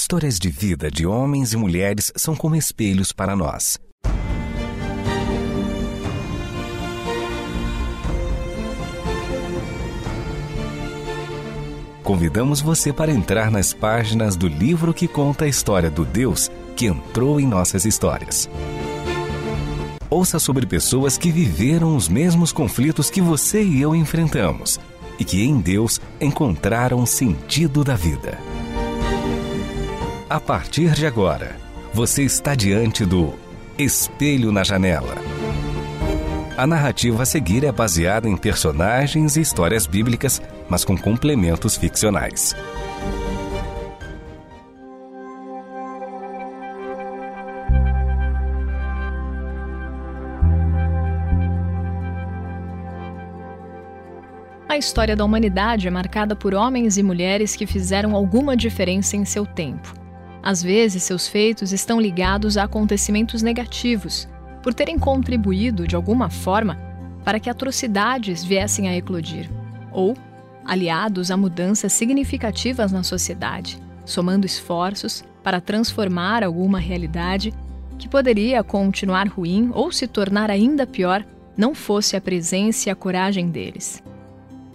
Histórias de vida de homens e mulheres são como espelhos para nós. Convidamos você para entrar nas páginas do livro que conta a história do Deus que entrou em nossas histórias. Ouça sobre pessoas que viveram os mesmos conflitos que você e eu enfrentamos e que em Deus encontraram sentido da vida. A partir de agora, você está diante do Espelho na Janela. A narrativa a seguir é baseada em personagens e histórias bíblicas, mas com complementos ficcionais. A história da humanidade é marcada por homens e mulheres que fizeram alguma diferença em seu tempo. Às vezes, seus feitos estão ligados a acontecimentos negativos, por terem contribuído, de alguma forma, para que atrocidades viessem a eclodir, ou aliados a mudanças significativas na sociedade, somando esforços para transformar alguma realidade que poderia continuar ruim ou se tornar ainda pior não fosse a presença e a coragem deles.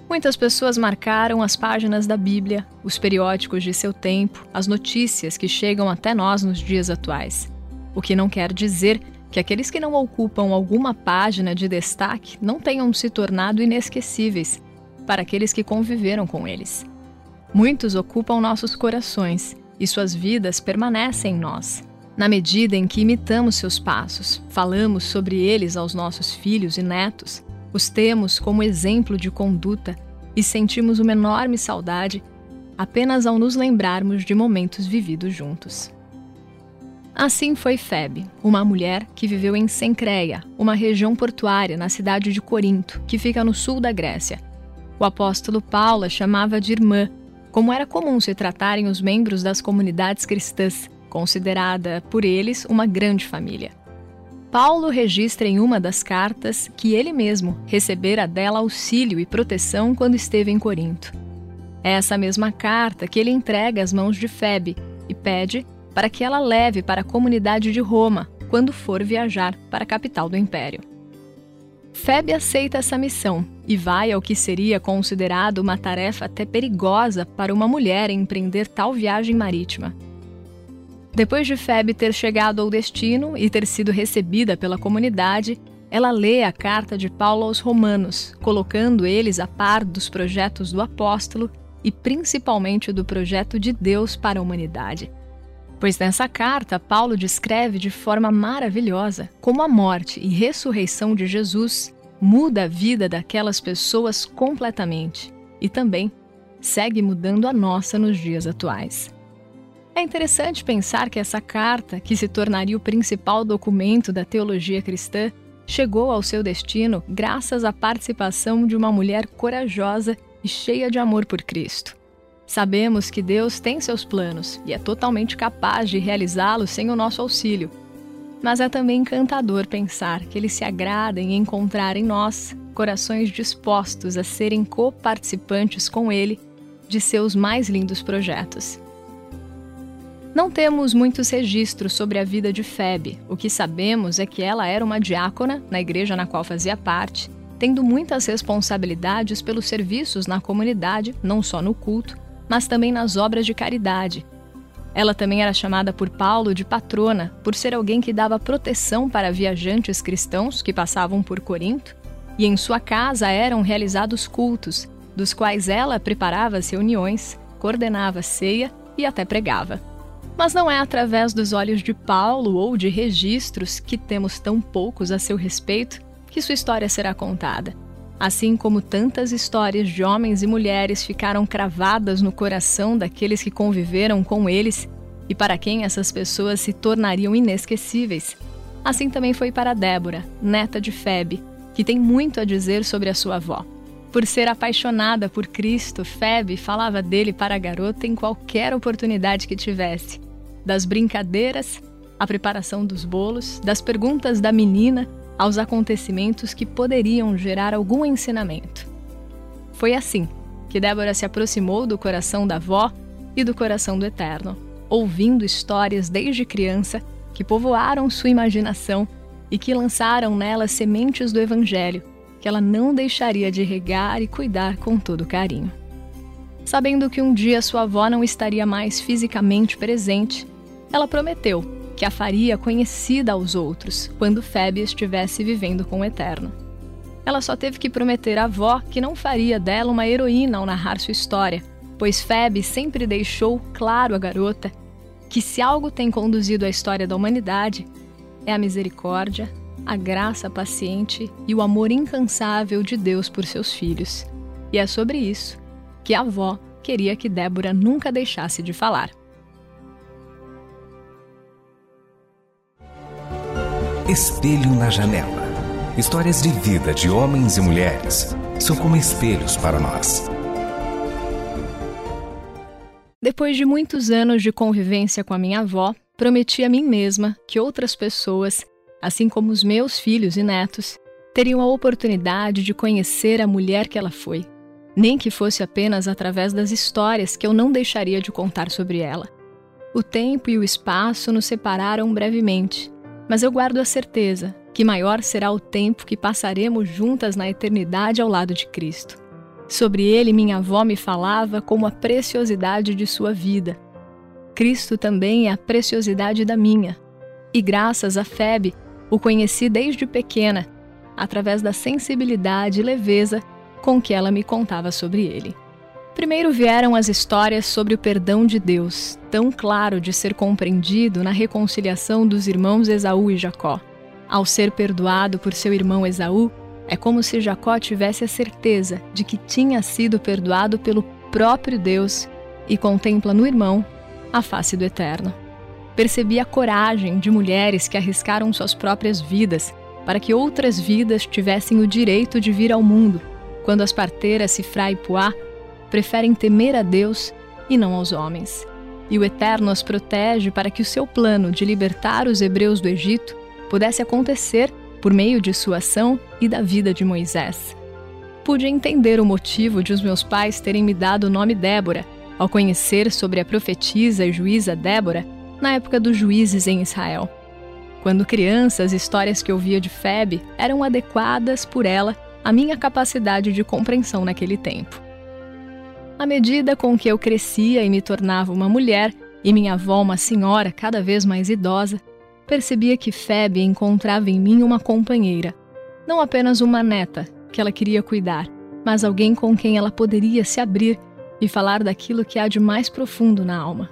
Muitas pessoas marcaram as páginas da Bíblia, os periódicos de seu tempo, as notícias que chegam até nós nos dias atuais. O que não quer dizer que aqueles que não ocupam alguma página de destaque não tenham se tornado inesquecíveis para aqueles que conviveram com eles. Muitos ocupam nossos corações e suas vidas permanecem em nós. Na medida em que imitamos seus passos, falamos sobre eles aos nossos filhos e netos, os temos como exemplo de conduta e sentimos uma enorme saudade apenas ao nos lembrarmos de momentos vividos juntos. Assim foi Febe, uma mulher que viveu em Sencreia, uma região portuária na cidade de Corinto, que fica no sul da Grécia. O apóstolo Paulo a chamava de irmã, como era comum se tratarem os membros das comunidades cristãs, considerada por eles uma grande família. Paulo registra em uma das cartas que ele mesmo recebera dela auxílio e proteção quando esteve em Corinto. É essa mesma carta que ele entrega às mãos de Febe e pede para que ela leve para a comunidade de Roma quando for viajar para a capital do império. Febe aceita essa missão e vai ao que seria considerado uma tarefa até perigosa para uma mulher empreender tal viagem marítima. Depois de Febe ter chegado ao destino e ter sido recebida pela comunidade, ela lê a carta de Paulo aos Romanos, colocando eles a par dos projetos do apóstolo e principalmente do projeto de Deus para a humanidade. Pois nessa carta, Paulo descreve de forma maravilhosa como a morte e ressurreição de Jesus muda a vida daquelas pessoas completamente e também segue mudando a nossa nos dias atuais. É interessante pensar que essa carta, que se tornaria o principal documento da teologia cristã, chegou ao seu destino graças à participação de uma mulher corajosa e cheia de amor por Cristo. Sabemos que Deus tem seus planos e é totalmente capaz de realizá-los sem o nosso auxílio. Mas é também encantador pensar que Ele se agrada em encontrar em nós corações dispostos a serem coparticipantes com Ele de seus mais lindos projetos. Não temos muitos registros sobre a vida de Febe. O que sabemos é que ela era uma diácona na igreja na qual fazia parte, tendo muitas responsabilidades pelos serviços na comunidade, não só no culto, mas também nas obras de caridade. Ela também era chamada por Paulo de patrona, por ser alguém que dava proteção para viajantes cristãos que passavam por Corinto, e em sua casa eram realizados cultos, dos quais ela preparava as reuniões, coordenava a ceia e até pregava. Mas não é através dos olhos de Paulo ou de registros que temos tão poucos a seu respeito que sua história será contada. Assim como tantas histórias de homens e mulheres ficaram cravadas no coração daqueles que conviveram com eles e para quem essas pessoas se tornariam inesquecíveis. Assim também foi para Débora, neta de Febe, que tem muito a dizer sobre a sua avó. Por ser apaixonada por Cristo, Febe falava dele para a garota em qualquer oportunidade que tivesse das brincadeiras à preparação dos bolos, das perguntas da menina aos acontecimentos que poderiam gerar algum ensinamento. Foi assim que Débora se aproximou do coração da avó e do coração do Eterno, ouvindo histórias desde criança que povoaram sua imaginação e que lançaram nela sementes do Evangelho, que ela não deixaria de regar e cuidar com todo carinho. Sabendo que um dia sua avó não estaria mais fisicamente presente, ela prometeu que a faria conhecida aos outros quando Febe estivesse vivendo com o Eterno. Ela só teve que prometer à avó que não faria dela uma heroína ao narrar sua história, pois Febe sempre deixou claro à garota que se algo tem conduzido a história da humanidade é a misericórdia, a graça paciente e o amor incansável de Deus por seus filhos. E é sobre isso que a avó queria que Débora nunca deixasse de falar. Espelho na janela. Histórias de vida de homens e mulheres são como espelhos para nós. Depois de muitos anos de convivência com a minha avó, prometi a mim mesma que outras pessoas, assim como os meus filhos e netos, teriam a oportunidade de conhecer a mulher que ela foi nem que fosse apenas através das histórias que eu não deixaria de contar sobre ela. O tempo e o espaço nos separaram brevemente, mas eu guardo a certeza que maior será o tempo que passaremos juntas na eternidade ao lado de Cristo. Sobre ele, minha avó me falava como a preciosidade de sua vida. Cristo também é a preciosidade da minha. E graças a Febe, o conheci desde pequena, através da sensibilidade e leveza com que ela me contava sobre ele. Primeiro vieram as histórias sobre o perdão de Deus, tão claro de ser compreendido na reconciliação dos irmãos Esaú e Jacó. Ao ser perdoado por seu irmão Esaú, é como se Jacó tivesse a certeza de que tinha sido perdoado pelo próprio Deus e contempla no irmão a face do Eterno. Percebi a coragem de mulheres que arriscaram suas próprias vidas para que outras vidas tivessem o direito de vir ao mundo quando as parteiras Sifra e Puá preferem temer a Deus e não aos homens. E o Eterno as protege para que o seu plano de libertar os hebreus do Egito pudesse acontecer por meio de sua ação e da vida de Moisés. Pude entender o motivo de os meus pais terem me dado o nome Débora, ao conhecer sobre a profetisa e juíza Débora na época dos juízes em Israel. Quando criança, as histórias que ouvia de Febe eram adequadas por ela a minha capacidade de compreensão naquele tempo. À medida com que eu crescia e me tornava uma mulher, e minha avó uma senhora cada vez mais idosa, percebia que Febe encontrava em mim uma companheira, não apenas uma neta que ela queria cuidar, mas alguém com quem ela poderia se abrir e falar daquilo que há de mais profundo na alma.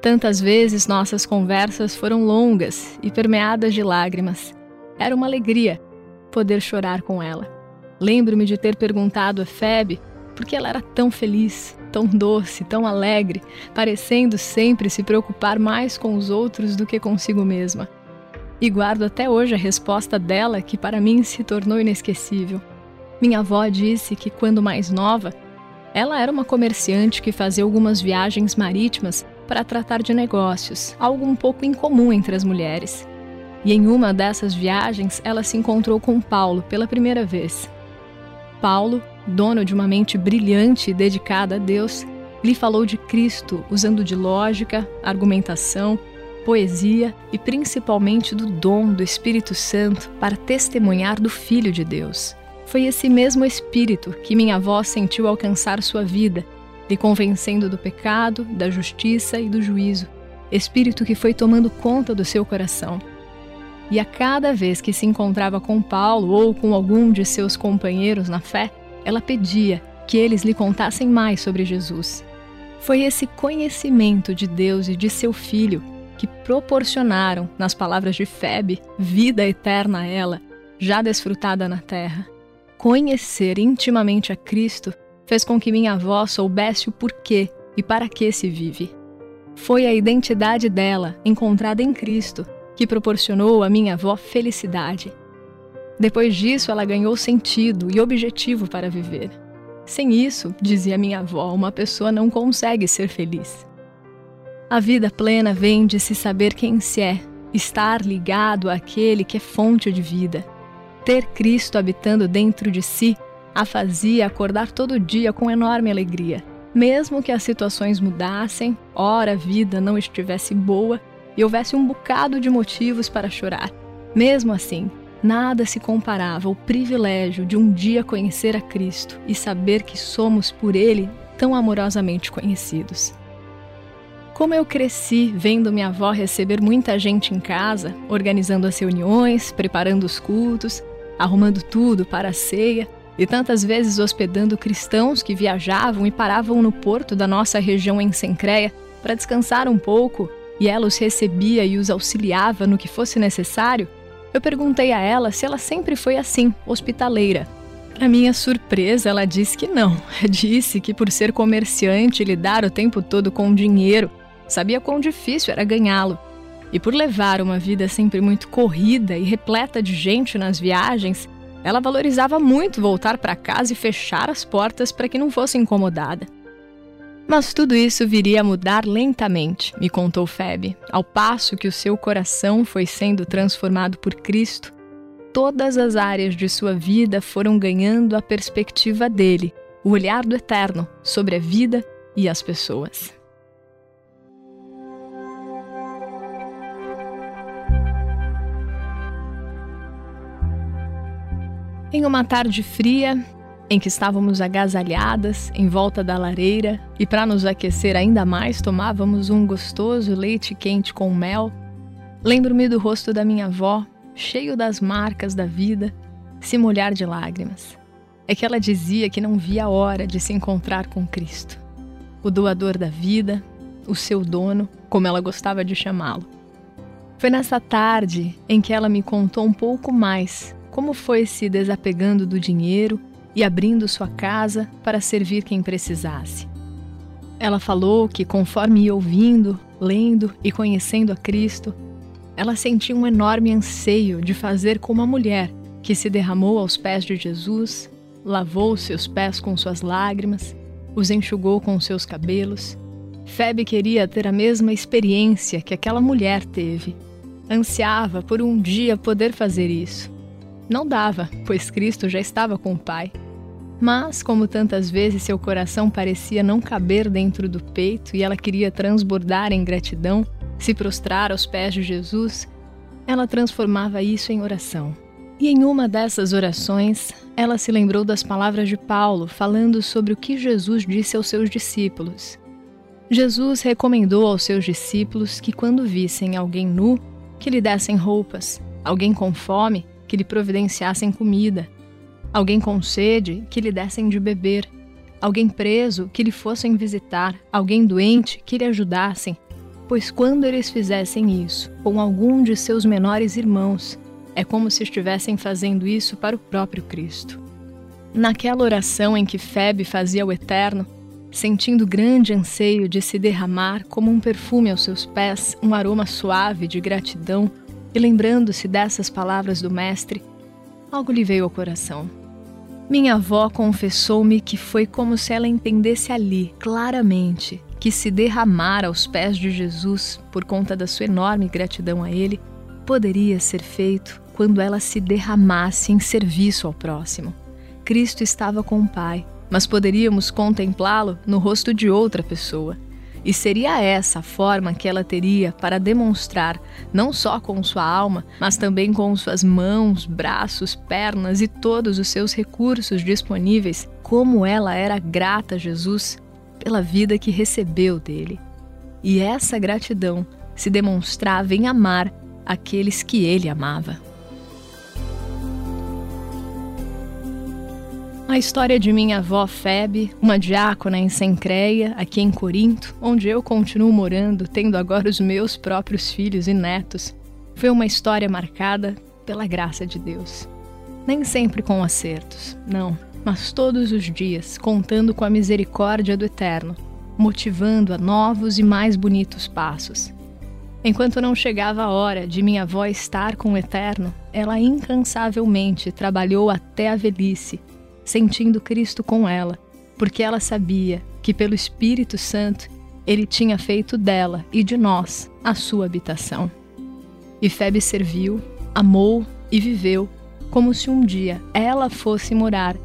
Tantas vezes nossas conversas foram longas e permeadas de lágrimas. Era uma alegria poder chorar com ela. Lembro-me de ter perguntado a Febe por que ela era tão feliz, tão doce, tão alegre, parecendo sempre se preocupar mais com os outros do que consigo mesma. E guardo até hoje a resposta dela, que para mim se tornou inesquecível. Minha avó disse que, quando mais nova, ela era uma comerciante que fazia algumas viagens marítimas para tratar de negócios, algo um pouco incomum entre as mulheres. E em uma dessas viagens, ela se encontrou com Paulo pela primeira vez. Paulo, dono de uma mente brilhante e dedicada a Deus, lhe falou de Cristo usando de lógica, argumentação, poesia e principalmente do dom do Espírito Santo para testemunhar do Filho de Deus. Foi esse mesmo Espírito que minha avó sentiu alcançar sua vida, lhe convencendo do pecado, da justiça e do juízo. Espírito que foi tomando conta do seu coração e a cada vez que se encontrava com Paulo ou com algum de seus companheiros na fé, ela pedia que eles lhe contassem mais sobre Jesus. Foi esse conhecimento de Deus e de seu Filho que proporcionaram, nas palavras de Febe, vida eterna a ela, já desfrutada na terra. Conhecer intimamente a Cristo fez com que minha avó soubesse o porquê e para que se vive. Foi a identidade dela, encontrada em Cristo, que proporcionou à minha avó felicidade. Depois disso, ela ganhou sentido e objetivo para viver. Sem isso, dizia minha avó, uma pessoa não consegue ser feliz. A vida plena vem de se saber quem se é, estar ligado àquele que é fonte de vida. Ter Cristo habitando dentro de si a fazia acordar todo dia com enorme alegria. Mesmo que as situações mudassem, ora a vida não estivesse boa e houvesse um bocado de motivos para chorar. Mesmo assim, nada se comparava ao privilégio de um dia conhecer a Cristo e saber que somos por Ele tão amorosamente conhecidos. Como eu cresci vendo minha avó receber muita gente em casa, organizando as reuniões, preparando os cultos, arrumando tudo para a ceia e tantas vezes hospedando cristãos que viajavam e paravam no porto da nossa região em Sencreia para descansar um pouco, e ela os recebia e os auxiliava no que fosse necessário, eu perguntei a ela se ela sempre foi assim, hospitaleira. Para minha surpresa, ela disse que não. Disse que por ser comerciante e lidar o tempo todo com dinheiro, sabia quão difícil era ganhá-lo. E por levar uma vida sempre muito corrida e repleta de gente nas viagens, ela valorizava muito voltar para casa e fechar as portas para que não fosse incomodada. Mas tudo isso viria a mudar lentamente, me contou Febe, ao passo que o seu coração foi sendo transformado por Cristo. Todas as áreas de sua vida foram ganhando a perspectiva dele, o olhar do eterno sobre a vida e as pessoas. Em uma tarde fria, em que estávamos agasalhadas em volta da lareira e, para nos aquecer ainda mais, tomávamos um gostoso leite quente com mel. Lembro-me do rosto da minha avó, cheio das marcas da vida, se molhar de lágrimas. É que ela dizia que não via a hora de se encontrar com Cristo, o doador da vida, o seu dono, como ela gostava de chamá-lo. Foi nessa tarde em que ela me contou um pouco mais como foi se desapegando do dinheiro e abrindo sua casa para servir quem precisasse. Ela falou que, conforme ia ouvindo, lendo e conhecendo a Cristo, ela sentia um enorme anseio de fazer como a mulher que se derramou aos pés de Jesus, lavou seus pés com suas lágrimas, os enxugou com seus cabelos. Febe queria ter a mesma experiência que aquela mulher teve. Ansiava por um dia poder fazer isso. Não dava, pois Cristo já estava com o Pai. Mas, como tantas vezes seu coração parecia não caber dentro do peito e ela queria transbordar em gratidão, se prostrar aos pés de Jesus, ela transformava isso em oração. E em uma dessas orações, ela se lembrou das palavras de Paulo falando sobre o que Jesus disse aos seus discípulos. Jesus recomendou aos seus discípulos que, quando vissem alguém nu, que lhe dessem roupas, alguém com fome, que lhe providenciassem comida alguém com sede, que lhe dessem de beber, alguém preso, que lhe fossem visitar, alguém doente, que lhe ajudassem. Pois quando eles fizessem isso com algum de seus menores irmãos, é como se estivessem fazendo isso para o próprio Cristo. Naquela oração em que Febe fazia o eterno, sentindo grande anseio de se derramar como um perfume aos seus pés, um aroma suave de gratidão, e lembrando-se dessas palavras do Mestre, algo lhe veio ao coração. Minha avó confessou-me que foi como se ela entendesse ali, claramente, que se derramar aos pés de Jesus, por conta da sua enorme gratidão a Ele, poderia ser feito quando ela se derramasse em serviço ao próximo. Cristo estava com o Pai, mas poderíamos contemplá-lo no rosto de outra pessoa e seria essa a forma que ela teria para demonstrar, não só com sua alma, mas também com suas mãos, braços, pernas e todos os seus recursos disponíveis, como ela era grata a Jesus pela vida que recebeu dele. E essa gratidão se demonstrava em amar aqueles que ele amava. A história de minha avó Febe, uma diácona em Sencreia, aqui em Corinto, onde eu continuo morando, tendo agora os meus próprios filhos e netos, foi uma história marcada pela graça de Deus. Nem sempre com acertos, não, mas todos os dias contando com a misericórdia do Eterno, motivando a novos e mais bonitos passos. Enquanto não chegava a hora de minha avó estar com o Eterno, ela incansavelmente trabalhou até a velhice sentindo Cristo com ela, porque ela sabia que pelo Espírito Santo ele tinha feito dela e de nós a sua habitação. E Febe serviu, amou e viveu como se um dia ela fosse morar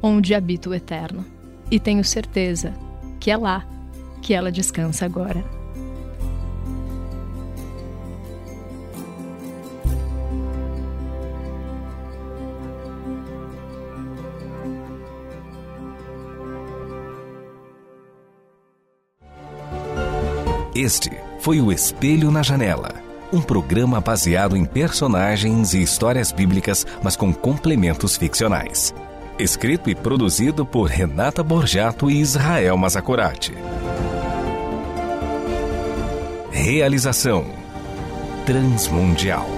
onde habita o Eterno. E tenho certeza que é lá que ela descansa agora. Este foi o Espelho na Janela, um programa baseado em personagens e histórias bíblicas, mas com complementos ficcionais. Escrito e produzido por Renata Borjato e Israel Mazacorati. Realização Transmundial.